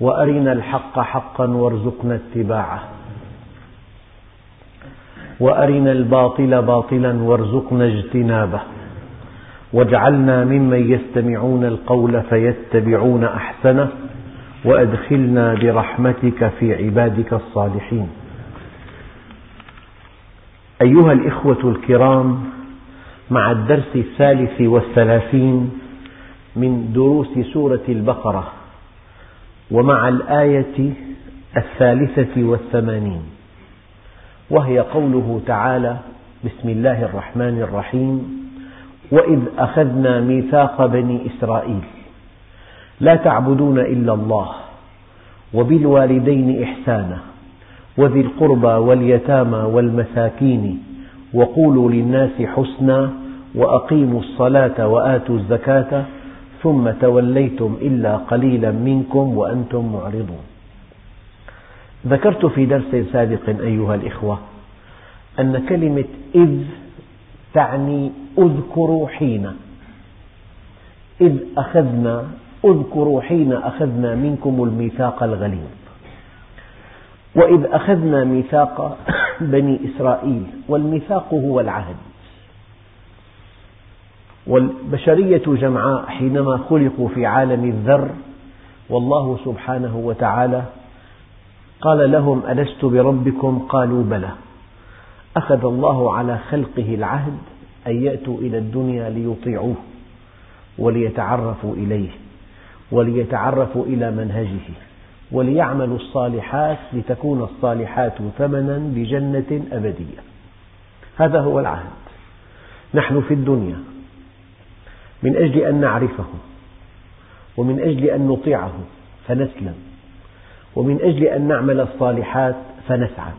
وأرنا الحق حقا وارزقنا اتباعه. وأرنا الباطل باطلا وارزقنا اجتنابه. واجعلنا ممن يستمعون القول فيتبعون أحسنه. وأدخلنا برحمتك في عبادك الصالحين. أيها الإخوة الكرام مع الدرس الثالث والثلاثين من دروس سورة البقرة ومع الآية الثالثة والثمانين وهي قوله تعالى بسم الله الرحمن الرحيم وإذ أخذنا ميثاق بني إسرائيل لا تعبدون إلا الله وبالوالدين إحسانا وذي القربى واليتامى والمساكين وقولوا للناس حسنا وأقيموا الصلاة وآتوا الزكاة ثم توليتم إلا قليلا منكم وأنتم معرضون. ذكرت في درس سابق أيها الإخوة أن كلمة إذ تعني اذكروا حين. إذ أخذنا اذكروا حين أخذنا منكم الميثاق الغليظ. وإذ أخذنا ميثاق بني إسرائيل والميثاق هو العهد. والبشرية جمعاء حينما خلقوا في عالم الذر والله سبحانه وتعالى قال لهم ألست بربكم؟ قالوا بلى. أخذ الله على خلقه العهد أن يأتوا إلى الدنيا ليطيعوه وليتعرفوا إليه وليتعرفوا إلى منهجه وليعملوا الصالحات لتكون الصالحات ثمنا بجنة أبدية. هذا هو العهد. نحن في الدنيا. من أجل أن نعرفه ومن أجل أن نطيعه فنسلم ومن أجل أن نعمل الصالحات فنسعد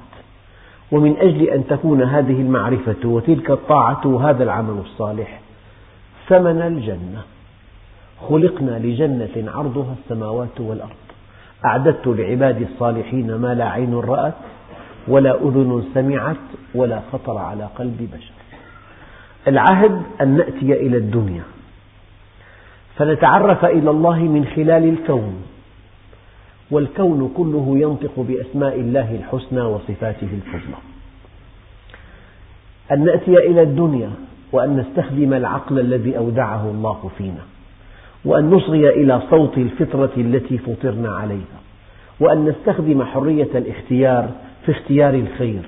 ومن أجل أن تكون هذه المعرفة وتلك الطاعة وهذا العمل الصالح ثمن الجنة. خلقنا لجنة عرضها السماوات والأرض. أعددت لعبادي الصالحين ما لا عين رأت ولا أذن سمعت ولا خطر على قلب بشر. العهد أن نأتي إلى الدنيا. فنتعرف إلى الله من خلال الكون. والكون كله ينطق بأسماء الله الحسنى وصفاته الفضلى أن نأتي إلى الدنيا وأن نستخدم العقل الذي أودعه الله فينا. وأن نصغي إلى صوت الفطرة التي فطرنا عليها. وأن نستخدم حرية الاختيار في اختيار الخير.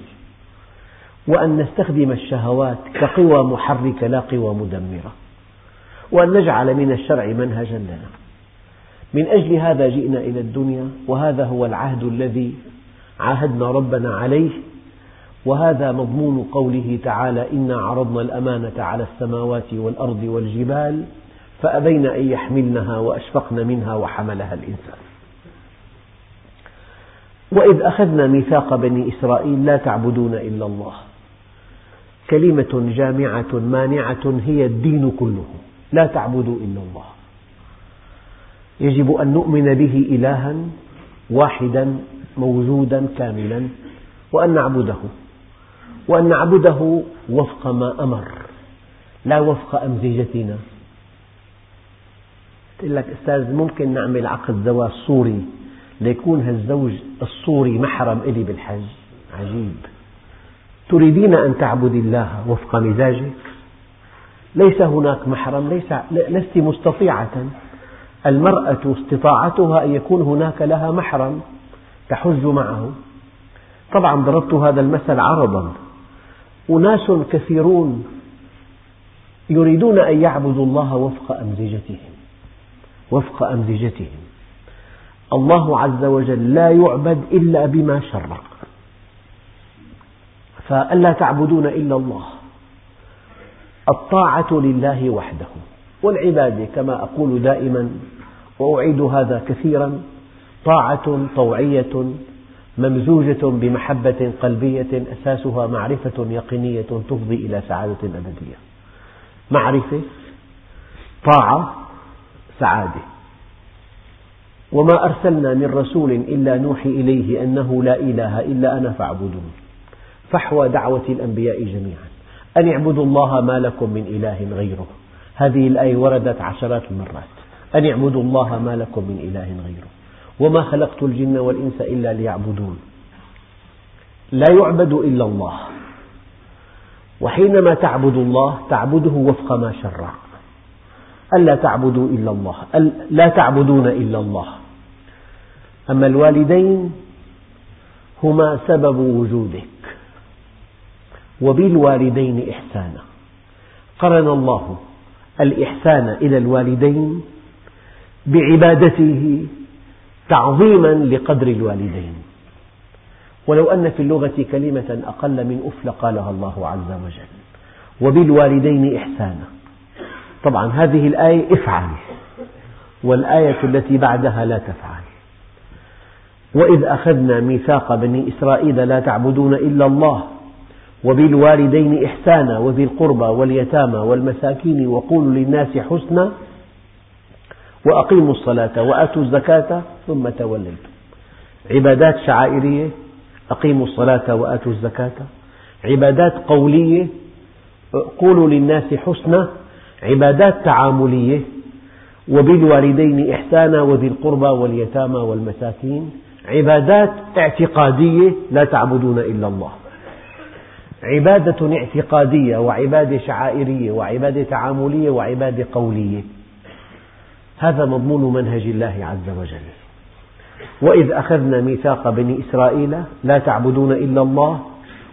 وأن نستخدم الشهوات كقوى محركة لا قوى مدمرة. وأن نجعل من الشرع منهجا لنا. من أجل هذا جئنا إلى الدنيا وهذا هو العهد الذي عاهدنا ربنا عليه وهذا مضمون قوله تعالى إنا عرضنا الأمانة على السماوات والأرض والجبال فأبين أن يحملنها وأشفقن منها وحملها الإنسان. وإذ أخذنا ميثاق بني إسرائيل لا تعبدون إلا الله. كلمة جامعة مانعة هي الدين كله. لا تعبدوا إلا الله. يجب أن نؤمن به إلها واحدا موجودا كاملا وأن نعبده. وأن نعبده وفق ما أمر لا وفق أمزجتنا. تقول لك أستاذ ممكن نعمل عقد زواج صوري ليكون هالزوج الصوري محرم إلي بالحج؟ عجيب. تريدين أن تعبدي الله وفق مزاجك؟ ليس هناك محرم ليس لست مستطيعة. المرأة استطاعتها أن يكون هناك لها محرم تحج معه. طبعا ضربت هذا المثل عرضا. أناس كثيرون يريدون أن يعبدوا الله وفق أمزجتهم وفق أمزجتهم. الله عز وجل لا يعبد إلا بما شرع فألا تعبدون إلا الله. الطاعة لله وحده والعبادة كما أقول دائما وأعيد هذا كثيرا طاعة طوعية ممزوجة بمحبة قلبية أساسها معرفة يقينية تفضي إلى سعادة أبدية. معرفة طاعة سعادة. وما أرسلنا من رسول إلا نوحي إليه أنه لا إله إلا أنا فاعبدون. فحوى دعوة الأنبياء جميعا. أن اعبدوا الله ما لكم من إله غيره. هذه الآية وردت عشرات المرات أن اعبدوا الله ما لكم من إله غيره. وما خلقت الجن والإنس إلا ليعبدون. لا يعبد إلا الله. وحينما تعبد الله تعبده وفق ما شرع. ألا تعبدوا إلا الله. لا تعبدون إلا الله. أما الوالدين هما سبب وجودك. وبالوالدين إحسانا. قرن الله الإحسان إلى الوالدين بعبادته تعظيما لقدر الوالدين. ولو أن في اللغة كلمة أقل من أف لقالها الله عز وجل. وبالوالدين إحسانا. طبعا هذه الآية افعل والآية التي بعدها لا تفعل. وإذ أخذنا ميثاق بني إسرائيل لا تعبدون إلا الله وبالوالدين إحسانا وذي القربى واليتامى والمساكين وقولوا للناس حسنا وأقيموا الصلاة وآتوا الزكاة ثم توليتم. عبادات شعائرية أقيموا الصلاة وآتوا الزكاة. عبادات قولية قولوا للناس حسنا. عبادات تعاملية وبالوالدين إحسانا وذي القربى واليتامى والمساكين. عبادات اعتقادية لا تعبدون إلا الله. عبادة اعتقادية وعبادة شعائرية وعبادة تعاملية وعبادة قولية. هذا مضمون منهج الله عز وجل. وإذ أخذنا ميثاق بني إسرائيل لا تعبدون إلا الله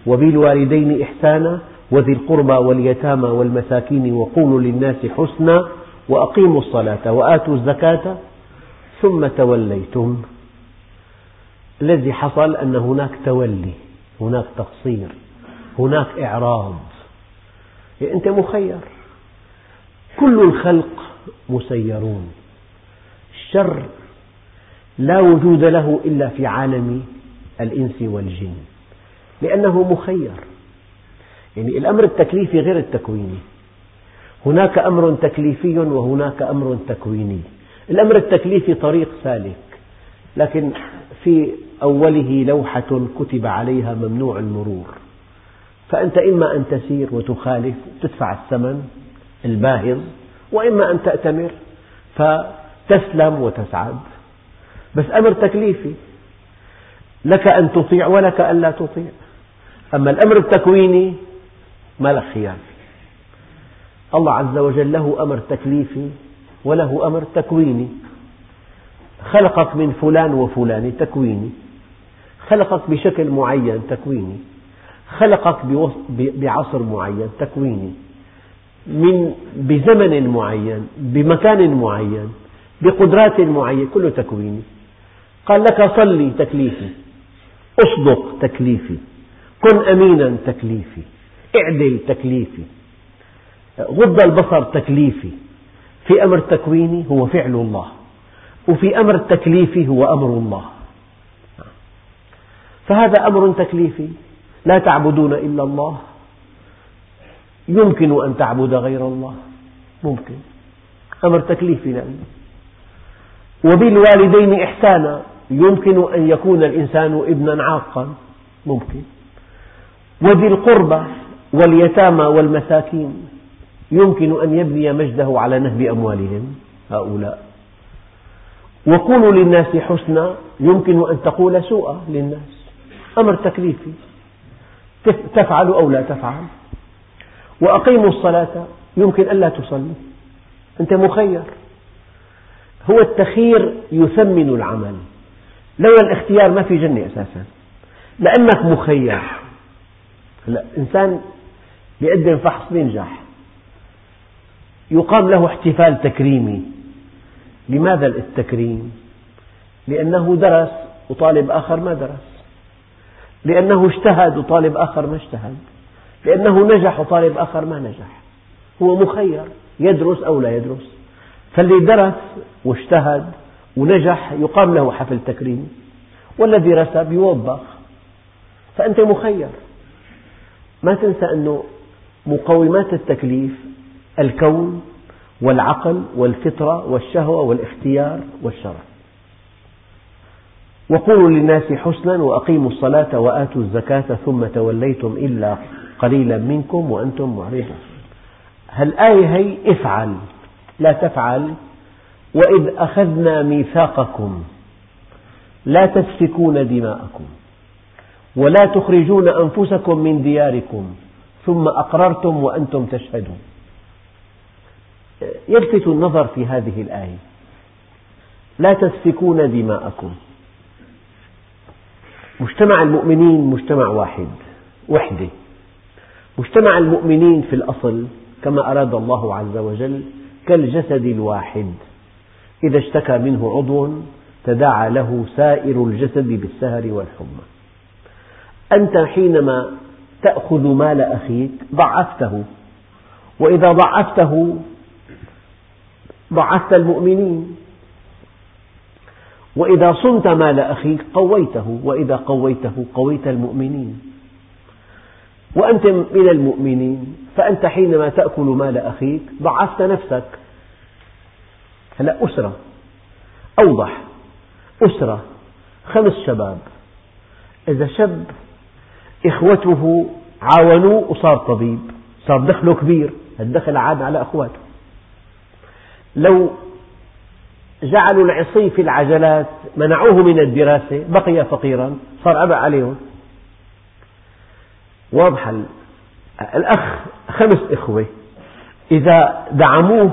وبالوالدين إحسانا وذي القربى واليتامى والمساكين وقولوا للناس حسنا وأقيموا الصلاة وآتوا الزكاة ثم توليتم. الذي حصل أن هناك تولي هناك تقصير. هناك إعراض. يعني أنت مخير. كل الخلق مسيرون. الشر لا وجود له إلا في عالم الإنس والجن. لأنه مخير. يعني الأمر التكليفي غير التكويني. هناك أمر تكليفي وهناك أمر تكويني. الأمر التكليفي طريق سالك. لكن في أوله لوحة كتب عليها ممنوع المرور. فأنت إما أن تسير وتخالف تدفع الثمن الباهظ وإما أن تأتمر فتسلم وتسعد. بس أمر تكليفي لك أن تطيع ولك أن لا تطيع. أما الأمر التكويني ما لك خيار. الله عز وجل له أمر تكليفي وله أمر تكويني. خلقك من فلان وفلان تكويني. خلقك بشكل معين تكويني. خلقك بعصر معين تكويني. من بزمن معين بمكان معين بقدرات معينة كله تكويني. قال لك صلي تكليفي. أصدق تكليفي. كن أمينا تكليفي. اعدل تكليفي. غض البصر تكليفي. في أمر تكويني هو فعل الله. وفي أمر تكليفي هو أمر الله. فهذا أمر تكليفي. لا تعبدون إلا الله. يمكن أن تعبد غير الله. ممكن. أمر تكليفي لأنه وبالوالدين إحسانا. يمكن أن يكون الإنسان ابنا عاقا. ممكن. وذي القربى واليتامى والمساكين. يمكن أن يبني مجده على نهب أموالهم. هؤلاء. وقولوا للناس حسنا. يمكن أن تقول سوءا للناس. أمر تكليفي. تفعل أو لا تفعل. وأقيموا الصلاة يمكن ألا تصلي. أنت مخير. هو التخيير يثمن العمل. لولا الاختيار ما في جنة أساسا. لأنك مخير. هلا إنسان يقدم فحص بينجح. يقام له احتفال تكريمي. لماذا التكريم؟ لأنه درس وطالب آخر ما درس. لأنه اجتهد وطالب آخر ما اجتهد. لأنه نجح وطالب آخر ما نجح. هو مخير يدرس أو لا يدرس. فاللي درس واجتهد ونجح يقام له حفل تكريمي والذي رسب يوبخ. فأنت مخير. ما تنسى أنه مقومات التكليف الكون والعقل والفطرة والشهوة والاختيار والشرع وقولوا للناس حسنا وأقيموا الصلاة وآتوا الزكاة ثم توليتم إلا قليلا منكم وأنتم معرضون. الآية هي افعل لا تفعل. وإذ أخذنا ميثاقكم لا تسفكون دماءكم ولا تخرجون أنفسكم من دياركم ثم أقررتم وأنتم تشهدون. يلفت النظر في هذه الآية. لا تسفكون دماءكم. مجتمع المؤمنين مجتمع واحد وحدة. مجتمع المؤمنين في الأصل كما أراد الله عز وجل كالجسد الواحد. إذا اشتكى منه عضو تداعى له سائر الجسد بالسهر والحمى. أنت حينما تأخذ مال أخيك ضعفته وإذا ضعفته ضعفت المؤمنين. وإذا صنت مال أخيك قويته وإذا قويته قويت المؤمنين. وأنت من المؤمنين فأنت حينما تأكل مال أخيك ضعفت نفسك. هلا أسرة. أوضح. أسرة. خمس شباب. إذا شاب إخوته عاونوه وصار طبيب صار دخله كبير. الدخل عاد على أخواته. لو جعلوا العصي في العجلات منعوه من الدراسة بقي فقيرا صار عبء عليهم واضح الأخ خمس إخوة. إذا دعموه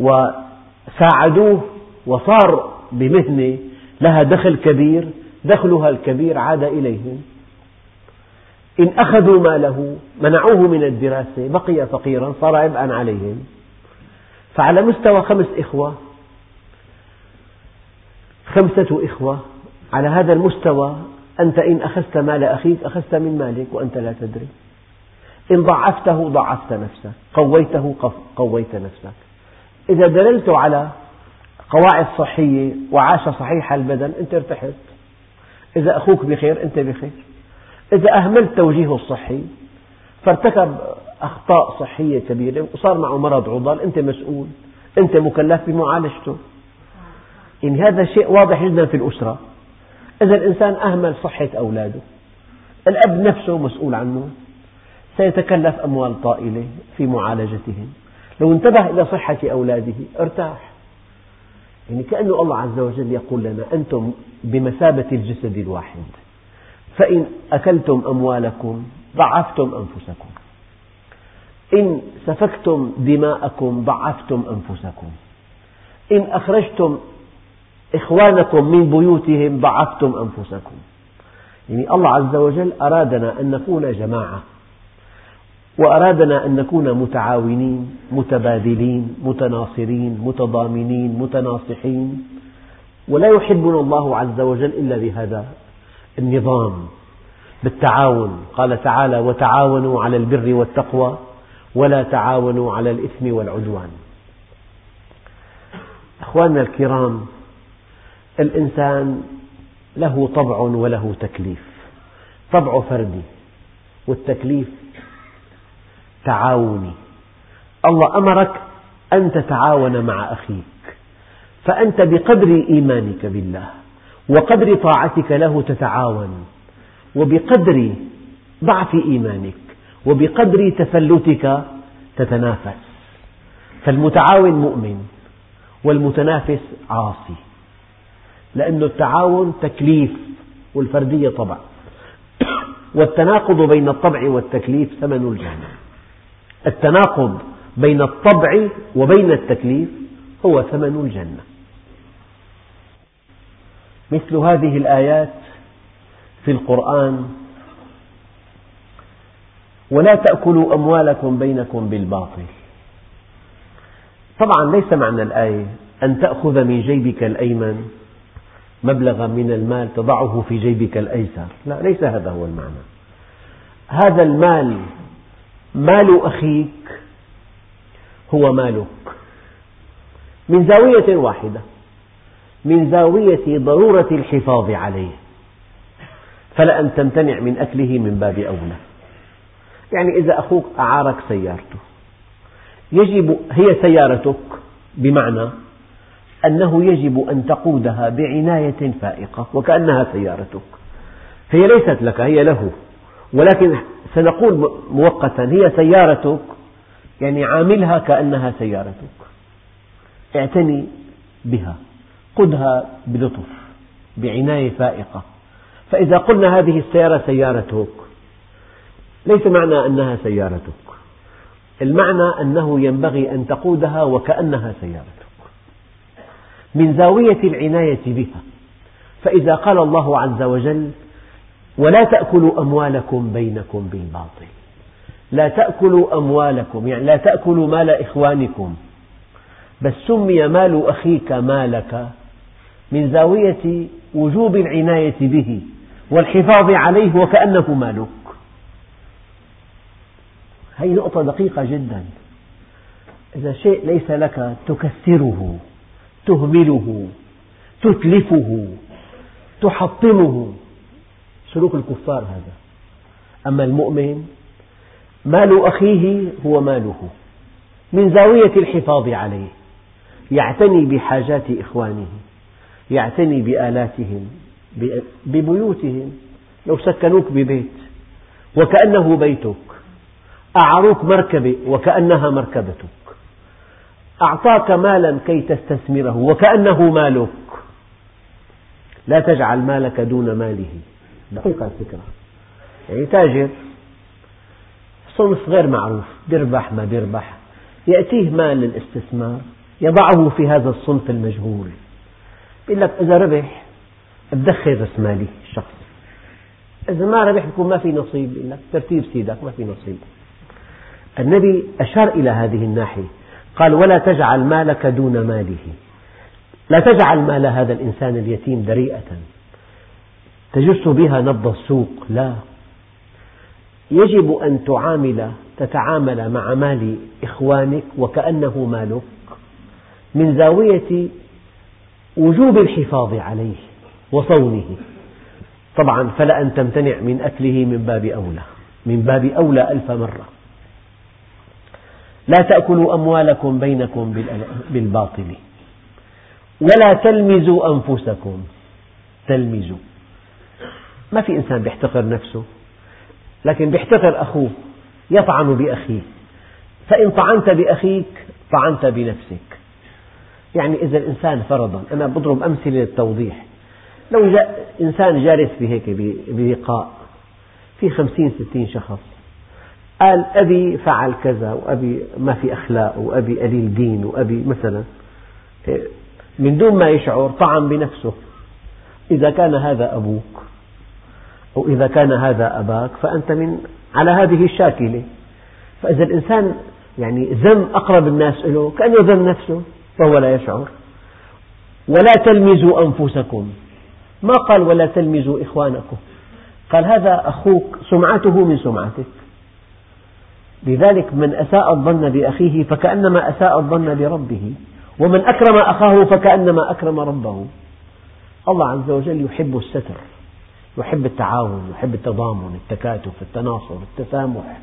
وساعدوه وصار بمهنة لها دخل كبير دخلها الكبير عاد إليهم. إن أخذوا ماله منعوه من الدراسة بقي فقيرا صار عبئا عليهم. فعلى مستوى خمس إخوة خمسة إخوة على هذا المستوى أنت إن أخذت مال أخيك أخذت من مالك وأنت لا تدري. إن ضعفته ضعفت نفسك قويته قويت نفسك. إذا دللت على قواعد صحية وعاش صحيح البدن أنت ارتحت إذا أخوك بخير أنت بخير. إذا أهملت توجيهه الصحي فارتكب أخطاء صحية كبيرة وصار معه مرض عضال أنت مسؤول. أنت مكلف بمعالجته. إن هذا شيء واضح جدا في الأسرة. إذا الإنسان أهمل صحة أولاده. الأب نفسه مسؤول عنه. سيتكلف أموال طائلة في معالجتهم. لو انتبه إلى صحة أولاده ارتاح. يعني كأنه الله عز وجل يقول لنا أنتم بمثابة الجسد الواحد. فإن أكلتم أموالكم ضعفتم أنفسكم. إن سفكتم دماءكم ضعفتم أنفسكم. إن أخرجتم إخوانكم من بيوتهم ضعفتم أنفسكم. يعني الله عز وجل أرادنا أن نكون جماعة وأرادنا أن نكون متعاونين متبادلين متناصرين متضامنين متناصحين. ولا يحبنا الله عز وجل إلا بهذا النظام بالتعاون. قال تعالى وتعاونوا على البر والتقوى ولا تعاونوا على الإثم والعدوان. أخواننا الكرام الإنسان له طبع وله تكليف. طبع فردي والتكليف تعاوني. الله أمرك أن تتعاون مع أخيك فأنت بقدر إيمانك بالله وقدر طاعتك له تتعاون وبقدر ضعف إيمانك وبقدر تفلتك تتنافس. فالمتعاون مؤمن والمتنافس عاصي. لأن التعاون تكليف والفردية طبع. والتناقض بين الطبع والتكليف ثمن الجنة التناقض بين الطبع وبين التكليف هو ثمن الجنة. مثل هذه الآيات في القرآن ولا تأكلوا أموالكم بينكم بالباطل. طبعا ليس معنى الآية أن تأخذ من جيبك الأيمن مبلغا من المال تضعه في جيبك الأيسر. لا ليس هذا هو المعنى. هذا المال مال أخيك هو مالك. من زاوية واحدة من زاوية ضرورة الحفاظ عليه. فلأن تمتنع من أكله من باب أولى. يعني إذا أخوك أعارك سيارته يجب هي سيارتك بمعنى أنه يجب أن تقودها بعناية فائقة وكأنها سيارتك. هي ليست لك هي له. ولكن سنقول مؤقتا هي سيارتك. يعني عاملها كأنها سيارتك. اعتني بها. قدها بلطف بعناية فائقة. فإذا قلنا هذه السيارة سيارتك ليس معنى أنها سيارتك. المعنى أنه ينبغي أن تقودها وكأنها سيارتك. من زاوية العناية بها. فإذا قال الله عز وجل ولا تأكلوا أموالكم بينكم بالباطل. لا تأكلوا أموالكم يعني لا تأكلوا مال إخوانكم. بس سمي مال أخيك مالك من زاوية وجوب العناية به والحفاظ عليه وكأنه مالك. هذه نقطة دقيقة جدا. إذا شيء ليس لك تكسره. تهمله تتلفه تحطمه. سلوك الكفار هذا. أما المؤمن مال أخيه هو ماله. من زاوية الحفاظ عليه. يعتني بحاجات إخوانه يعتني بآلاتهم ببيوتهم. لو سكنوك ببيت وكأنه بيتك. أعروك مركبة وكأنها مركبتك. أعطاك مالا كي تستثمره وكأنه مالك. لا تجعل مالك دون ماله. دقيقة الفكرة. يعني تاجر صنف غير معروف بيربح ما بيربح يأتيه مال للاستثمار يضعه في هذا الصنف المجهول. يقول لك إذا ربح تدخل رأس مالي الشخص. إذا ما ربح يكون ما في نصيب. يقول لك ترتيب سيدك ما في نصيب. النبي أشار إلى هذه الناحية. قال ولا تجعل مالك دون ماله. لا تجعل مال هذا الإنسان اليتيم دريئة تجس بها نبض السوق؟ لا. يجب أن تعامل تتعامل مع مال إخوانك وكأنه مالك من زاوية وجوب الحفاظ عليه وصونه. طبعا فلا أن تمتنع من أكله من باب أولى من باب أولى ألف مرة. لا تأكلوا أموالكم بينكم بالباطل. ولا تلمزوا أنفسكم. تلمزوا. ما في إنسان يحتقر نفسه لكن يحتقر أخوه يطعن بأخيه. فإن طعنت بأخيك طعنت بنفسك. يعني إذا الإنسان فرضا أنا بضرب أمثلة للتوضيح. لو جاء إنسان جالس بهيك بلقاء في خمسين ستين شخص قال أبي فعل كذا وأبي ما في أخلاق وأبي قليل دين وأبي مثلا. من دون ما يشعر طعن بنفسه. إذا كان هذا أبوك أو إذا كان هذا أباك فأنت من على هذه الشاكلة. فإذا الإنسان يعني ذم أقرب الناس له كأنه ذم نفسه وهو لا يشعر. ولا تلمزوا أنفسكم. ما قال ولا تلمزوا إخوانكم. قال هذا أخوك سمعته من سمعتك. لذلك من أساء الظن بأخيه فكأنما أساء الظن بربه ومن أكرم أخاه فكأنما أكرم ربه. الله عز وجل يحب الستر يحب التعاون يحب التضامن التكاتف التناصر التسامح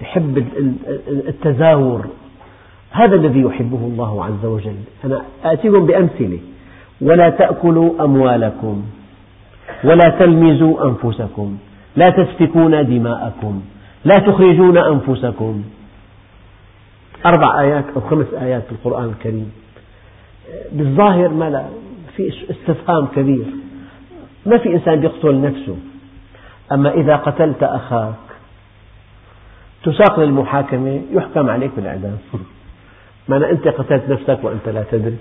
يحب التزاور. هذا الذي يحبه الله عز وجل. أنا آتيكم بأمثلة. ولا تأكلوا أموالكم ولا تلمزوا أنفسكم لا تسفكون دماءكم. لا تخرجون أنفسكم. أربع آيات أو خمس آيات في القرآن الكريم. بالظاهر ما لا في استفهام كبير. ما في إنسان يقتل نفسه. أما إذا قتلت أخاك تساق للمحاكمة يحكم عليك بالإعدام. معنى أنت قتلت نفسك وأنت لا تدري.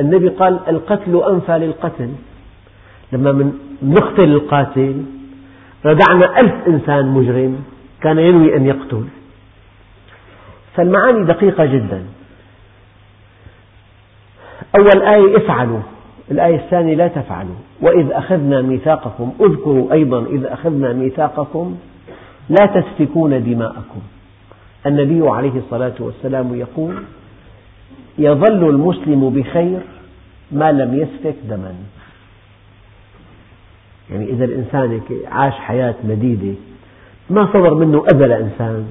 النبي قال القتل أنفى للقتل. لما نقتل القاتل ردعنا ألف إنسان مجرم كان ينوي أن يقتل. فالمعاني دقيقة جدا. أول آية افعلوا الآية الثانية لا تفعلوا. وإذ أخذنا ميثاقكم اذكروا أيضا إذ أخذنا ميثاقكم لا تسفكون دماءكم. النبي عليه الصلاة والسلام يقول يظل المسلم بخير ما لم يسفك دما. يعني إذا الإنسان عاش حياة مديدة ما صدر منه أذى لإنسان.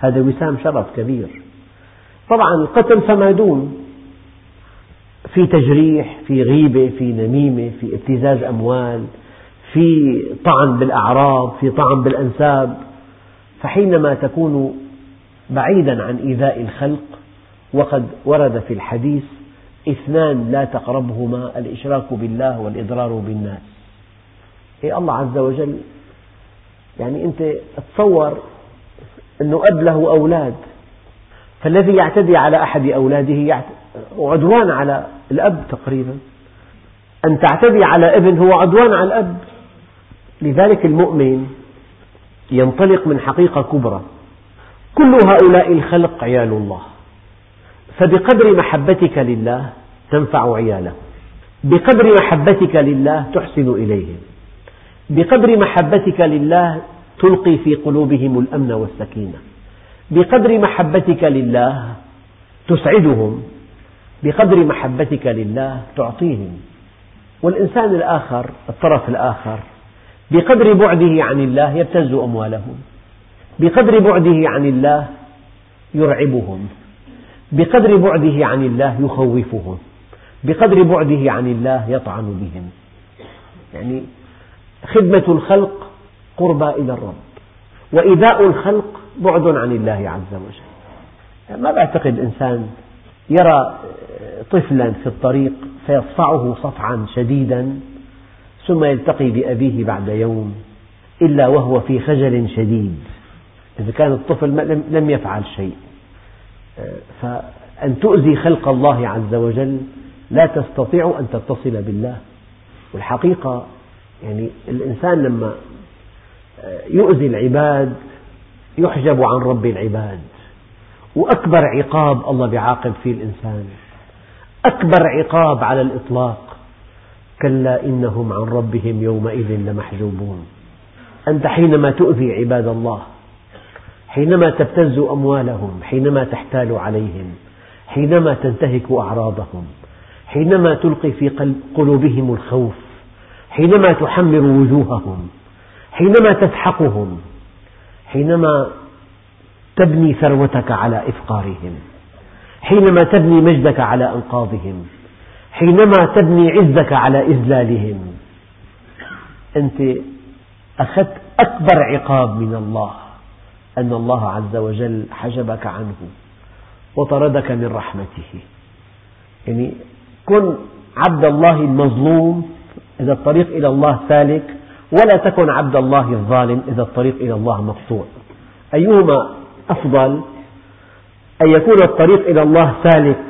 هذا وسام شرف كبير. طبعا القتل فما دون في تجريح في غيبة في نميمة في ابتزاز أموال في طعن بالأعراض في طعن بالأنساب. فحينما تكون بعيدا عن إيذاء الخلق وقد ورد في الحديث اثنان لا تقربهما الإشراك بالله والإضرار بالناس. إيه الله عز وجل؟ يعني أنت تصور أنه أب له أولاد فالذي يعتدي على أحد أولاده عدوان على الأب تقريبا. أن تعتدي على ابن هو عدوان على الأب. لذلك المؤمن ينطلق من حقيقة كبرى. كل هؤلاء الخلق عيال الله. فبقدر محبتك لله تنفع عياله. بقدر محبتك لله تحسن إليهم. بقدر محبتك لله تلقي في قلوبهم الأمن والسكينة. بقدر محبتك لله تسعدهم. بقدر محبتك لله تعطيهم. والإنسان الآخر الطرف الآخر بقدر بعده عن الله يبتز أموالهم. بقدر بعده عن الله يرعبهم. بقدر بعده عن الله يخوفهم. بقدر بعده عن الله يطعن بهم. يعني خدمة الخلق قربى إلى الرب وإيذاء الخلق بعد عن الله عز وجل. ما بعتقد إنسان يرى طفلا في الطريق فيصفعه صفعا شديدا ثم يلتقي بأبيه بعد يوم إلا وهو في خجل شديد. إذا كان الطفل لم يفعل شيء. فأن تؤذي خلق الله عز وجل لا تستطيع أن تتصل بالله. والحقيقة يعني الإنسان لما يؤذي العباد يحجب عن رب العباد. وأكبر عقاب الله بيعاقب فيه الإنسان. أكبر عقاب على الإطلاق. كلا إنهم عن ربهم يومئذ لمحجوبون. أنت حينما تؤذي عباد الله حينما تبتز أموالهم حينما تحتال عليهم حينما تنتهك أعراضهم حينما تلقي في قلوبهم الخوف حينما تحمر وجوههم حينما تسحقهم حينما تبني ثروتك على إفقارهم حينما تبني مجدك على أنقاضهم حينما تبني عزك على إذلالهم. أنت أخذت أكبر عقاب من الله أن الله عز وجل حجبك عنه وطردك من رحمته. يعني كن عبد الله المظلوم إذا الطريق إلى الله سالك ولا تكن عبد الله الظالم إذا الطريق إلى الله مقطوع. أيهما أفضل؟ أن يكون الطريق إلى الله سالك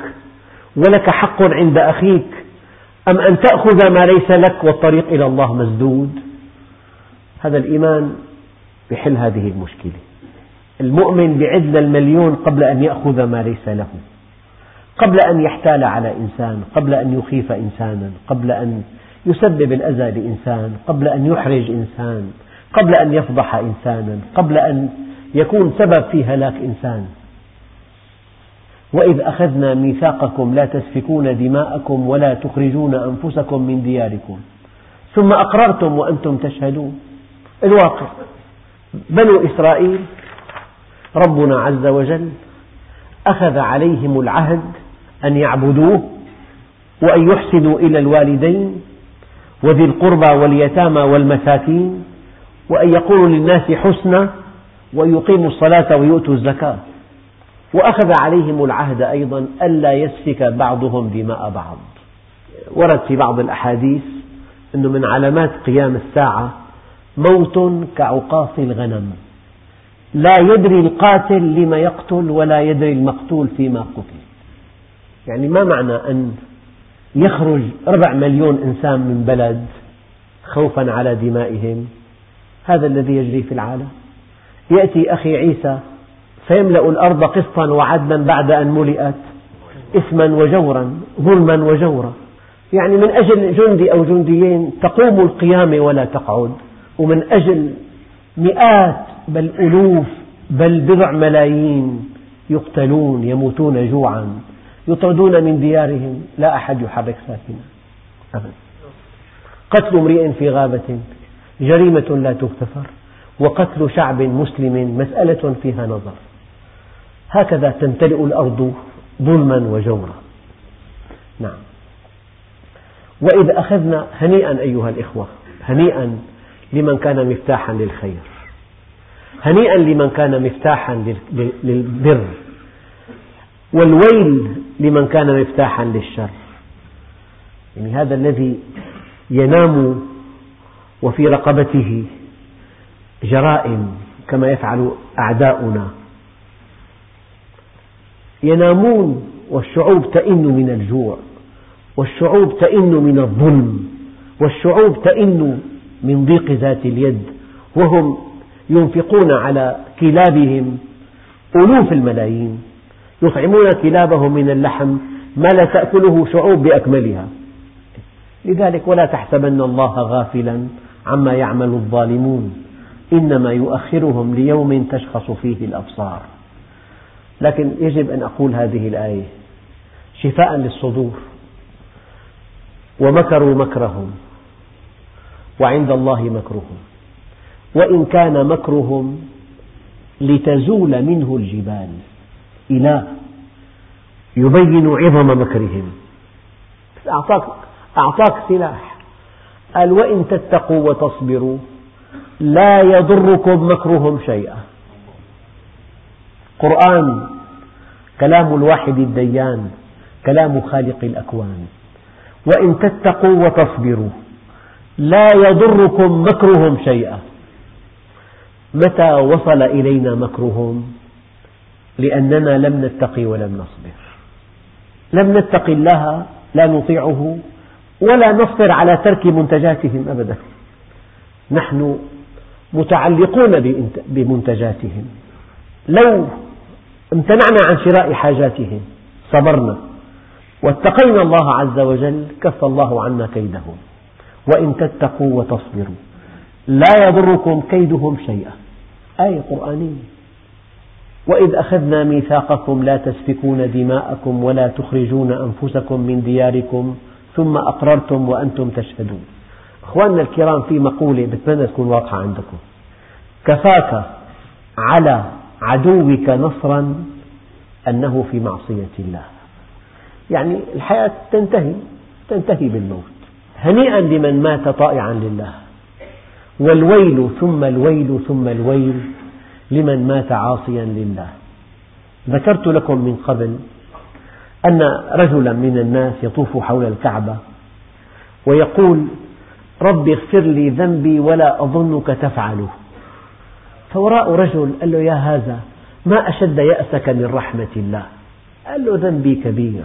ولك حق عند أخيك أم أن تأخذ ما ليس لك والطريق إلى الله مسدود؟ هذا الإيمان يحل هذه المشكلة. المؤمن بعد المليون قبل أن يأخذ ما ليس له قبل أن يحتال على إنسان قبل أن يخيف إنسانا قبل أن يسبب الأذى لإنسان قبل أن يحرج إنسان قبل أن يفضح إنسانا قبل أن يكون سبب في هلاك إنسان. وإذ أخذنا ميثاقكم لا تسفكون دماءكم ولا تخرجون أنفسكم من دياركم. ثم أقررتم وأنتم تشهدون. الواقع بنو إسرائيل ربنا عز وجل أخذ عليهم العهد أن يعبدوه وأن يحسنوا إلى الوالدين وذي القربى واليتامى والمساكين وأن يقولوا للناس حسنا وأن يقيموا الصلاة ويؤتوا الزكاة. وأخذ عليهم العهد أيضا ألا يسفك بعضهم دماء بعض. ورد في بعض الأحاديث أنه من علامات قيام الساعة موت كعقاص الغنم. لا يدري القاتل لما يقتل ولا يدري المقتول فيما قتل. يعني ما معنى أن يخرج ربع مليون إنسان من بلد خوفا على دمائهم. هذا الذي يجري في العالم. يأتي أخي عيسى فيملأ الأرض قسطا وعدلا بعد أن ملئت إثما وجورا ظلما وجورا. يعني من أجل جندي أو جنديين تقوم القيامة ولا تقعد. ومن أجل مئات بل ألوف بل بضع ملايين يقتلون يموتون جوعا. يطردون من ديارهم لا أحد يحرك ساكنا. أبدا. قتل امرئ في غابة جريمة لا تغتفر وقتل شعب مسلم مسألة فيها نظر. هكذا تمتلئ الأرض ظلما وجورا. نعم. وإذ أخذنا هنيئا أيها الإخوة هنيئا لمن كان مفتاحا للخير. هنيئا لمن كان مفتاحا للبر. والويل لمن كان مفتاحا للشر. يعني هذا الذي ينام وفي رقبته جرائم كما يفعل أعداؤنا. ينامون والشعوب تئن من الجوع والشعوب تئن من الظلم والشعوب تئن من ضيق ذات اليد وهم ينفقون على كلابهم ألوف الملايين. يطعمون كلابهم من اللحم ما لا تأكله شعوب بأكملها. لذلك ولا تحسبن الله غافلا عما يعمل الظالمون. إنما يؤخرهم ليوم تشخص فيه الأبصار. لكن يجب أن أقول هذه الآية شفاء للصدور. ومكروا مكرهم وعند الله مكرهم. وإن كان مكرهم لتزول منه الجبال. إله يبين عظم مكرهم. أعطاك, أعطاك سلاح. قال وإن تتقوا وتصبروا لا يضركم مكرهم شيئا. قرآن كلام الواحد الديان كلام خالق الأكوان. وإن تتقوا وتصبروا لا يضركم مكرهم شيئا. متى وصل إلينا مكرهم؟ لأننا لم نتقي ولم نصبر. لم نتقي الله لا نطيعه ولا نصبر على ترك منتجاتهم أبدا. نحن متعلقون بمنتجاتهم. لو امتنعنا عن شراء حاجاتهم صبرنا. واتقينا الله عز وجل كف الله عنا كيدهم. وإن تتقوا وتصبروا لا يضركم كيدهم شيئا. آية قرآنية. وإذ أخذنا ميثاقكم لا تسفكون دماءكم ولا تخرجون أنفسكم من دياركم ثم أقررتم وأنتم تشهدون. أخواننا الكرام في مقولة بتمنى تكون واضحة عندكم. كفاك على عدوك نصرا أنه في معصية الله. يعني الحياة تنتهي تنتهي بالموت. هنيئا لمن مات طائعا لله. والويل ثم الويل ثم الويل. لمن مات عاصيا لله. ذكرت لكم من قبل أن رجلا من الناس يطوف حول الكعبة ويقول رب اغفر لي ذنبي ولا أظنك تفعله. فوراء رجل قال له يا هذا ما أشد يأسك من رحمة الله؟ قال له ذنبي كبير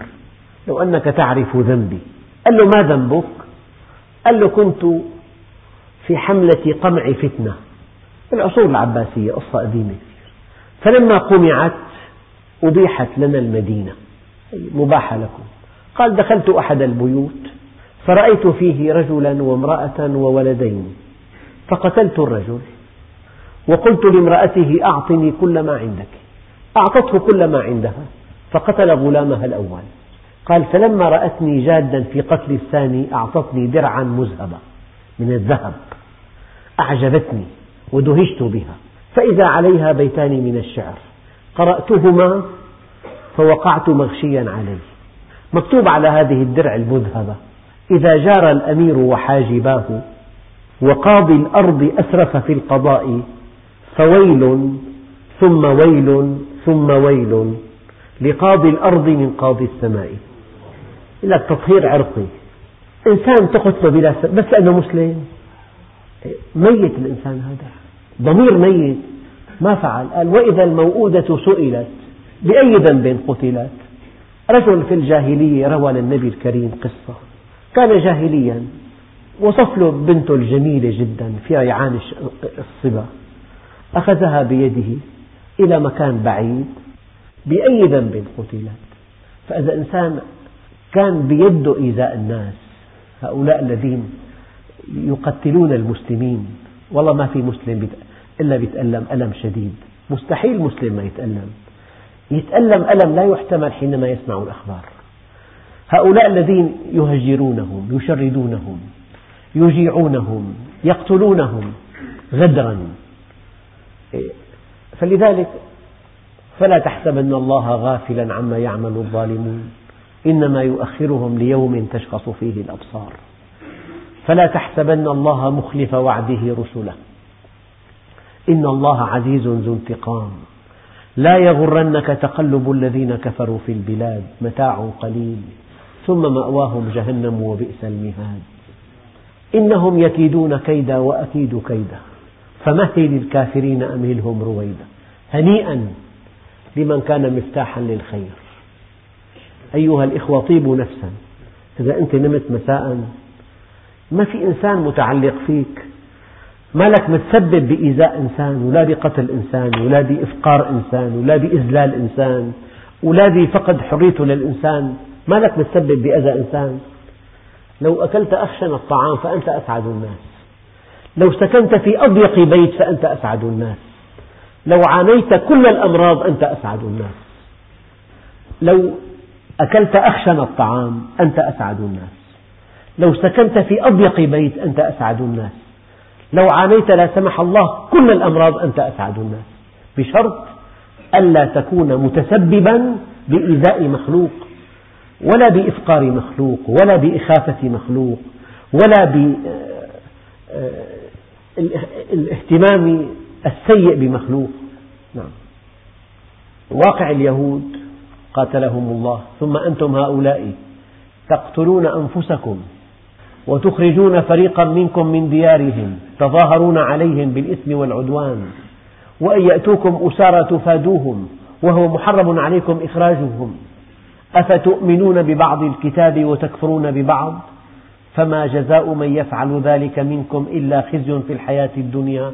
لو أنك تعرف ذنبي. قال له ما ذنبك؟ قال له كنت في حملة قمع فتنة. العصور العباسية قصة قديمة. فلما قمعت أبيحت لنا المدينة. مباحة لكم. قال دخلت أحد البيوت فرأيت فيه رجلا وامرأة وولدين. فقتلت الرجل وقلت لامرأته أعطني كل ما عندك. أعطته كل ما عندها فقتل غلامها الأول. قال فلما رأتني جادا في قتل الثاني أعطتني درعا مذهبة من الذهب. أعجبتني. ودهشت بها. فإذا عليها بيتان من الشعر. قرأتهما فوقعت مغشيا عليه مكتوب على هذه الدرع المذهبة. إذا جار الأمير وحاجباه وقاضي الأرض أسرف في القضاء فويل ثم ويل ثم ويل لقاضي الأرض من قاضي السماء. إلى تطهير عرقي. إنسان تقتله بلا سبب بس لأنه مسلم. ميت الإنسان هذا. ضمير ميت ما فعل. قال وإذا الموءودة سئلت بأي ذنب قتلت؟ رجل في الجاهلية روى للنبي الكريم قصة. كان جاهليا وصف له بنته الجميلة جدا في ريعان الصبا. أخذها بيده إلى مكان بعيد بأي ذنب قتلت. فإذا إنسان كان بيده إيذاء الناس هؤلاء الذين يقتلون المسلمين والله ما في مسلم إلا يتألم ألم شديد. مستحيل مسلم ما يتألم. يتألم ألم لا يحتمل حينما يسمع الأخبار. هؤلاء الذين يهجرونهم يشردونهم يجيعونهم يقتلونهم غدرا. فلذلك فلا تحسبن الله غافلا عما يعمل الظالمون. إنما يؤخرهم ليوم تشخص فيه الأبصار. فلا تحسبن الله مخلف وعده رسله. إن الله عزيز ذو انتقام. لا يغرنك تقلب الذين كفروا في البلاد متاع قليل ثم مأواهم جهنم وبئس المهاد. إنهم يكيدون كيدا وأكيد كيدا فمهل الكافرين أمهلهم رويدا. هنيئا لمن كان مفتاحا للخير. أيها الإخوة طيبوا نفسا. إذا أنت نمت مساء ما في إنسان متعلق فيك ما لك متسبب بإيذاء إنسان ولا بقتل إنسان ولا بإفقار إنسان ولا بإذلال إنسان ولا بفقد حريته للإنسان. ما لك متسبب بأذى إنسان. لو أكلت أخشن الطعام فأنت أسعد الناس. لو سكنت في أضيق بيت فأنت أسعد الناس. لو عانيت كل الأمراض أنت أسعد الناس. لو أكلت أخشن الطعام أنت أسعد الناس. لو سكنت في أضيق بيت أنت أسعد الناس. لو عانيت لا سمح الله كل الأمراض أنت أسعد الناس. بشرط ألا تكون متسببا بإيذاء مخلوق ولا بإفقار مخلوق ولا بإخافة مخلوق ولا بالاهتمام السيء بمخلوق. نعم. واقع اليهود قاتلهم الله ثم أنتم هؤلاء تقتلون أنفسكم. وتخرجون فريقا منكم من ديارهم تظاهرون عليهم بالإثم والعدوان. وأن يأتوكم أسارى تفادوهم وهو محرم عليكم إخراجهم. أفتؤمنون ببعض الكتاب وتكفرون ببعض؟ فما جزاء من يفعل ذلك منكم إلا خزي في الحياة الدنيا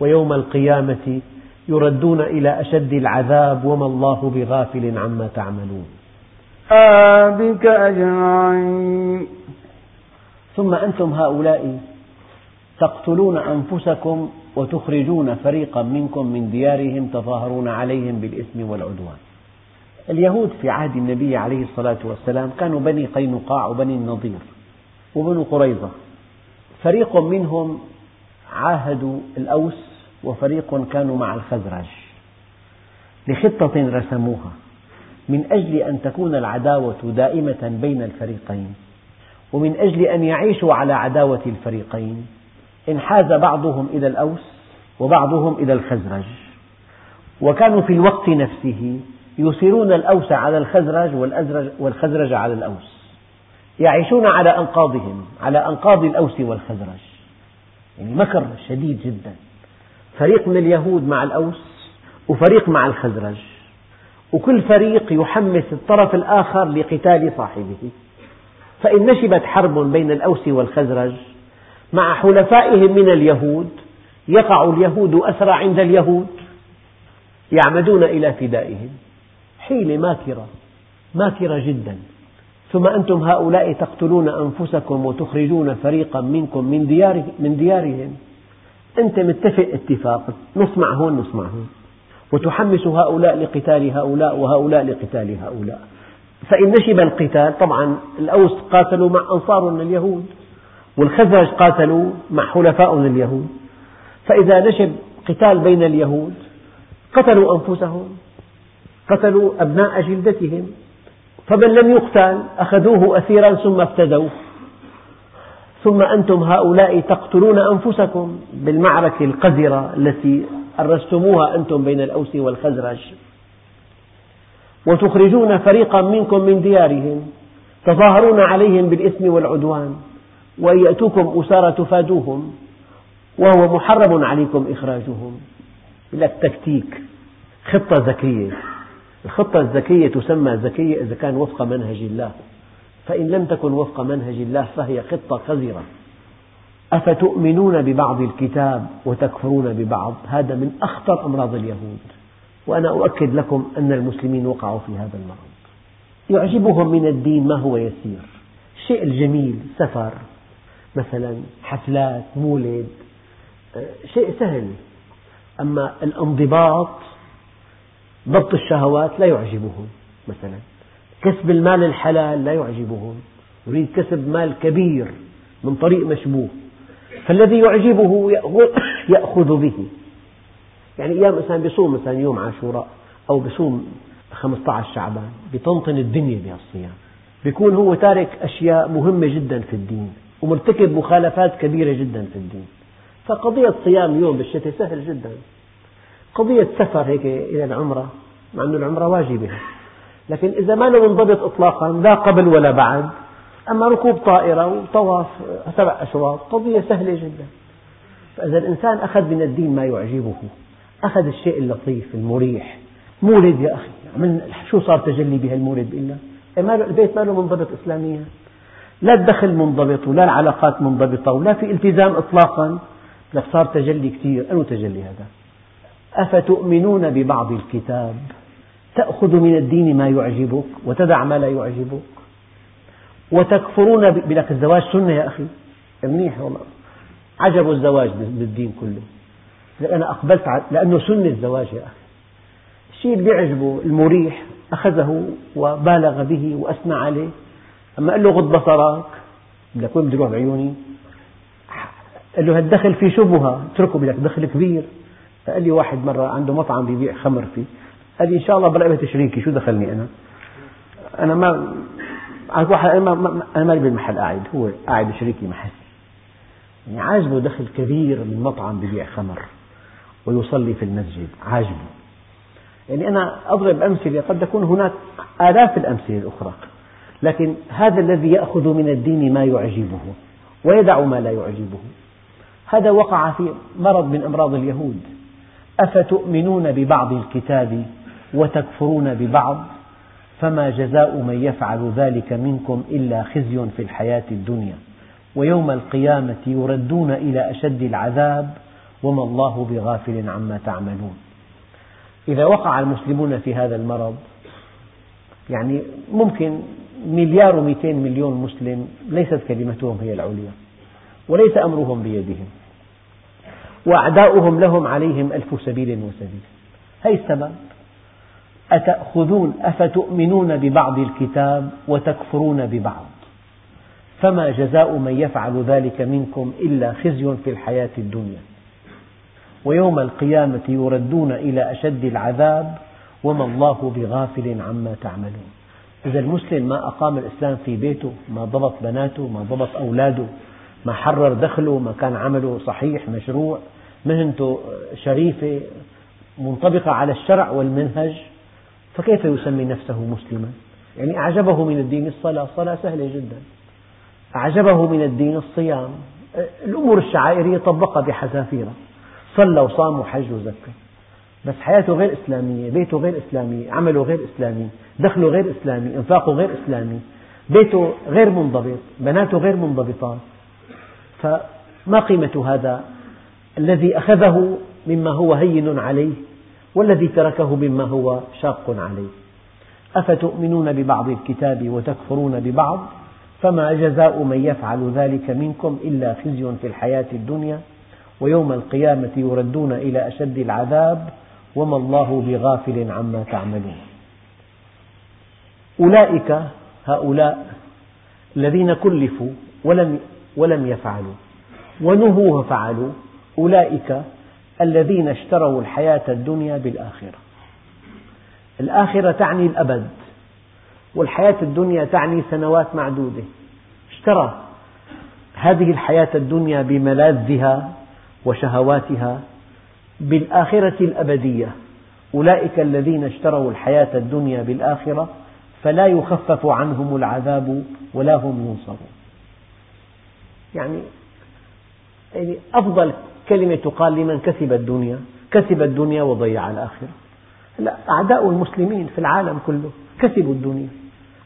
ويوم القيامة يردون إلى أشد العذاب وما الله بغافل عما تعملون. آبك أجمعين. ثم أنتم هؤلاء تقتلون أنفسكم وتخرجون فريقا منكم من ديارهم تظاهرون عليهم بالإثم والعدوان. اليهود في عهد النبي عليه الصلاة والسلام كانوا بني قينقاع وبني النضير وبنو قريظة. فريق منهم عاهدوا الأوس وفريق كانوا مع الخزرج لخطة رسموها من أجل أن تكون العداوة دائمة بين الفريقين. ومن أجل أن يعيشوا على عداوة الفريقين انحاز بعضهم إلى الأوس وبعضهم إلى الخزرج. وكانوا في الوقت نفسه يثيرون الأوس على الخزرج والخزرج على الأوس. يعيشون على أنقاضهم على أنقاض الأوس والخزرج. يعني مكر شديد جدا. فريق من اليهود مع الأوس وفريق مع الخزرج. وكل فريق يحمس الطرف الآخر لقتال صاحبه. فإن نشبت حرب بين الأوس والخزرج مع حلفائهم من اليهود يقع اليهود أسرى عند اليهود يعمدون إلى فدائهم. حيلة ماكرة ماكرة جدا. ثم أنتم هؤلاء تقتلون أنفسكم وتخرجون فريقا منكم من, ديار من ديارهم. أنت متفق اتفاق. نص مع هون نص مع هون. وتحمس هؤلاء لقتال هؤلاء وهؤلاء لقتال هؤلاء. فإن نشب القتال طبعا الأوس قاتلوا مع أنصار اليهود والخزرج قاتلوا مع حلفاء اليهود. فإذا نشب قتال بين اليهود قتلوا أنفسهم قتلوا أبناء جلدتهم. فمن لم يقتل أخذوه أسيرا ثم افتدوه ثم أنتم هؤلاء تقتلون أنفسكم بالمعركة القذرة التي أرستموها أنتم بين الأوس والخزرج. وتخرجون فريقا منكم من ديارهم تظاهرون عليهم بالإثم والعدوان وإن يأتوكم أسارى تفادوهم وهو محرم عليكم إخراجهم. لك تكتيك خطة ذكية الخطة الذكية تسمى ذكية إذا كان وفق منهج الله. فإن لم تكن وفق منهج الله فهي خطة قذرة أفتؤمنون ببعض الكتاب وتكفرون ببعض؟ هذا من أخطر أمراض اليهود. وأنا أؤكد لكم أن المسلمين وقعوا في هذا المرض. يعجبهم من الدين ما هو يسير. الشيء الجميل سفر مثلا حفلات مولد شيء سهل. أما الانضباط ضبط الشهوات لا يعجبهم مثلا. كسب المال الحلال لا يعجبهم. يريد كسب مال كبير من طريق مشبوه. فالذي يعجبه يأخذ به. يعني أيام إنسان بيصوم مثلا يوم عاشوراء أو بيصوم 15 شعبان بتنطن الدنيا بهالصيام. بيكون هو تارك أشياء مهمة جدا في الدين ومرتكب مخالفات كبيرة جدا في الدين. فقضية صيام يوم بالشتاء سهل جدا. قضية سفر هيك إلى العمرة مع أن العمرة واجبة. لكن إذا ما له منضبط إطلاقا لا قبل ولا بعد. أما ركوب طائرة وطواف سبع أشواط قضية سهلة جدا. فإذا الإنسان أخذ من الدين ما يعجبه. أخذ الشيء اللطيف المريح. مولد يا أخي. من شو صار تجلي بهالمولد بالله إيه البيت ما له منضبط إسلاميا لا الدخل منضبط ولا العلاقات منضبطة ولا في التزام إطلاقا. لك صار تجلي كثير أنه تجلي هذا؟ أفتؤمنون ببعض الكتاب؟ تأخذ من الدين ما يعجبك وتدع ما لا يعجبك؟ وتكفرون بلك الزواج سنة يا أخي. منيح والله. عجب الزواج بالدين كله. أنا أقبلت لأنه سنة الزواج يا أخي. الشيء اللي بيعجبه المريح أخذه وبالغ به وأثنى عليه. أما قال له غض بصرك بدك وين بدي أروح بعيوني؟ قال له هالدخل فيه شبهة اتركه بدك دخل كبير. قال لي واحد مرة عنده مطعم بيبيع خمر فيه. قال لي إن شاء الله برقبة شريكي شو دخلني أنا؟ أنا ما واحد أنا ما أنا مالي بالمحل قاعد هو قاعد بشريكي محل. يعني عاجبه دخل كبير من مطعم بيبيع خمر. ويصلي في المسجد. عاجبه يعني أنا أضرب أمثلة قد تكون هناك آلاف الأمثلة الأخرى. لكن هذا الذي يأخذ من الدين ما يعجبه ويدع ما لا يعجبه. هذا وقع في مرض من أمراض اليهود. أفتؤمنون ببعض الكتاب وتكفرون ببعض؟ فما جزاء من يفعل ذلك منكم إلا خزي في الحياة الدنيا. ويوم القيامة يردون إلى أشد العذاب وما الله بغافل عما تعملون. إذا وقع المسلمون في هذا المرض يعني ممكن مليار ومئتين مليون مسلم ليست كلمتهم هي العليا وليس أمرهم بيدهم وأعداؤهم لهم عليهم ألف سبيل وسبيل. هذا السبب. أتأخذون أفتؤمنون ببعض الكتاب وتكفرون ببعض. فما جزاء من يفعل ذلك منكم إلا خزي في الحياة الدنيا. ويوم القيامة يردون إلى أشد العذاب وما الله بغافل عما تعملون. إذا المسلم ما أقام الإسلام في بيته ما ضبط بناته ما ضبط أولاده ما حرر دخله ما كان عمله صحيح مشروع مهنته شريفة منطبقة على الشرع والمنهج فكيف يسمي نفسه مسلما؟ يعني أعجبه من الدين الصلاة الصلاة سهلة جدا. أعجبه من الدين الصيام. الأمور الشعائرية طبقها بحذافيرها. صلى وصام وحج وزكى بس حياته غير إسلامية بيته غير إسلامي عمله غير إسلامي دخله غير إسلامي إنفاقه غير إسلامي بيته غير منضبط بناته غير منضبطات فما قيمة هذا؟ الذي أخذه مما هو هين عليه والذي تركه مما هو شاق عليه. أفتؤمنون ببعض الكتاب وتكفرون ببعض؟ فما جزاء من يفعل ذلك منكم إلا خزي في الحياة الدنيا. ويوم القيامة يردون إلى أشد العذاب وما الله بغافل عما تعملون. أولئك هؤلاء الذين كلفوا ولم ولم يفعلوا ونهوا فعلوا أولئك الذين اشتروا الحياة الدنيا بالآخرة. الآخرة تعني الأبد والحياة الدنيا تعني سنوات معدودة. اشترى هذه الحياة الدنيا بملاذها وشهواتها بالآخرة الأبدية. أولئك الذين اشتروا الحياة الدنيا بالآخرة فلا يخفف عنهم العذاب ولا هم ينصرون. يعني يعني أفضل كلمة تقال لمن كسب الدنيا كسب الدنيا وضيع الآخرة. لا أعداء المسلمين في العالم كله كسبوا الدنيا.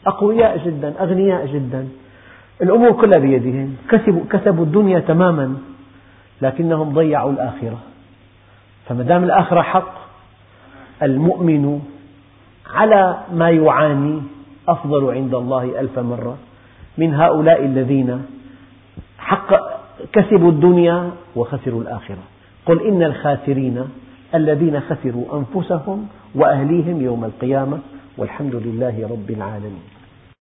أقوياء جدا أغنياء جدا. الأمور كلها بيدهم. كسبوا, كسبوا الدنيا تماما. لكنهم ضيعوا الآخرة. فما دام الآخرة حق المؤمن على ما يعاني أفضل عند الله ألف مرة من هؤلاء الذين حق كسبوا الدنيا وخسروا الآخرة. قل إن الخاسرين الذين خسروا أنفسهم وأهليهم يوم القيامة والحمد لله رب العالمين.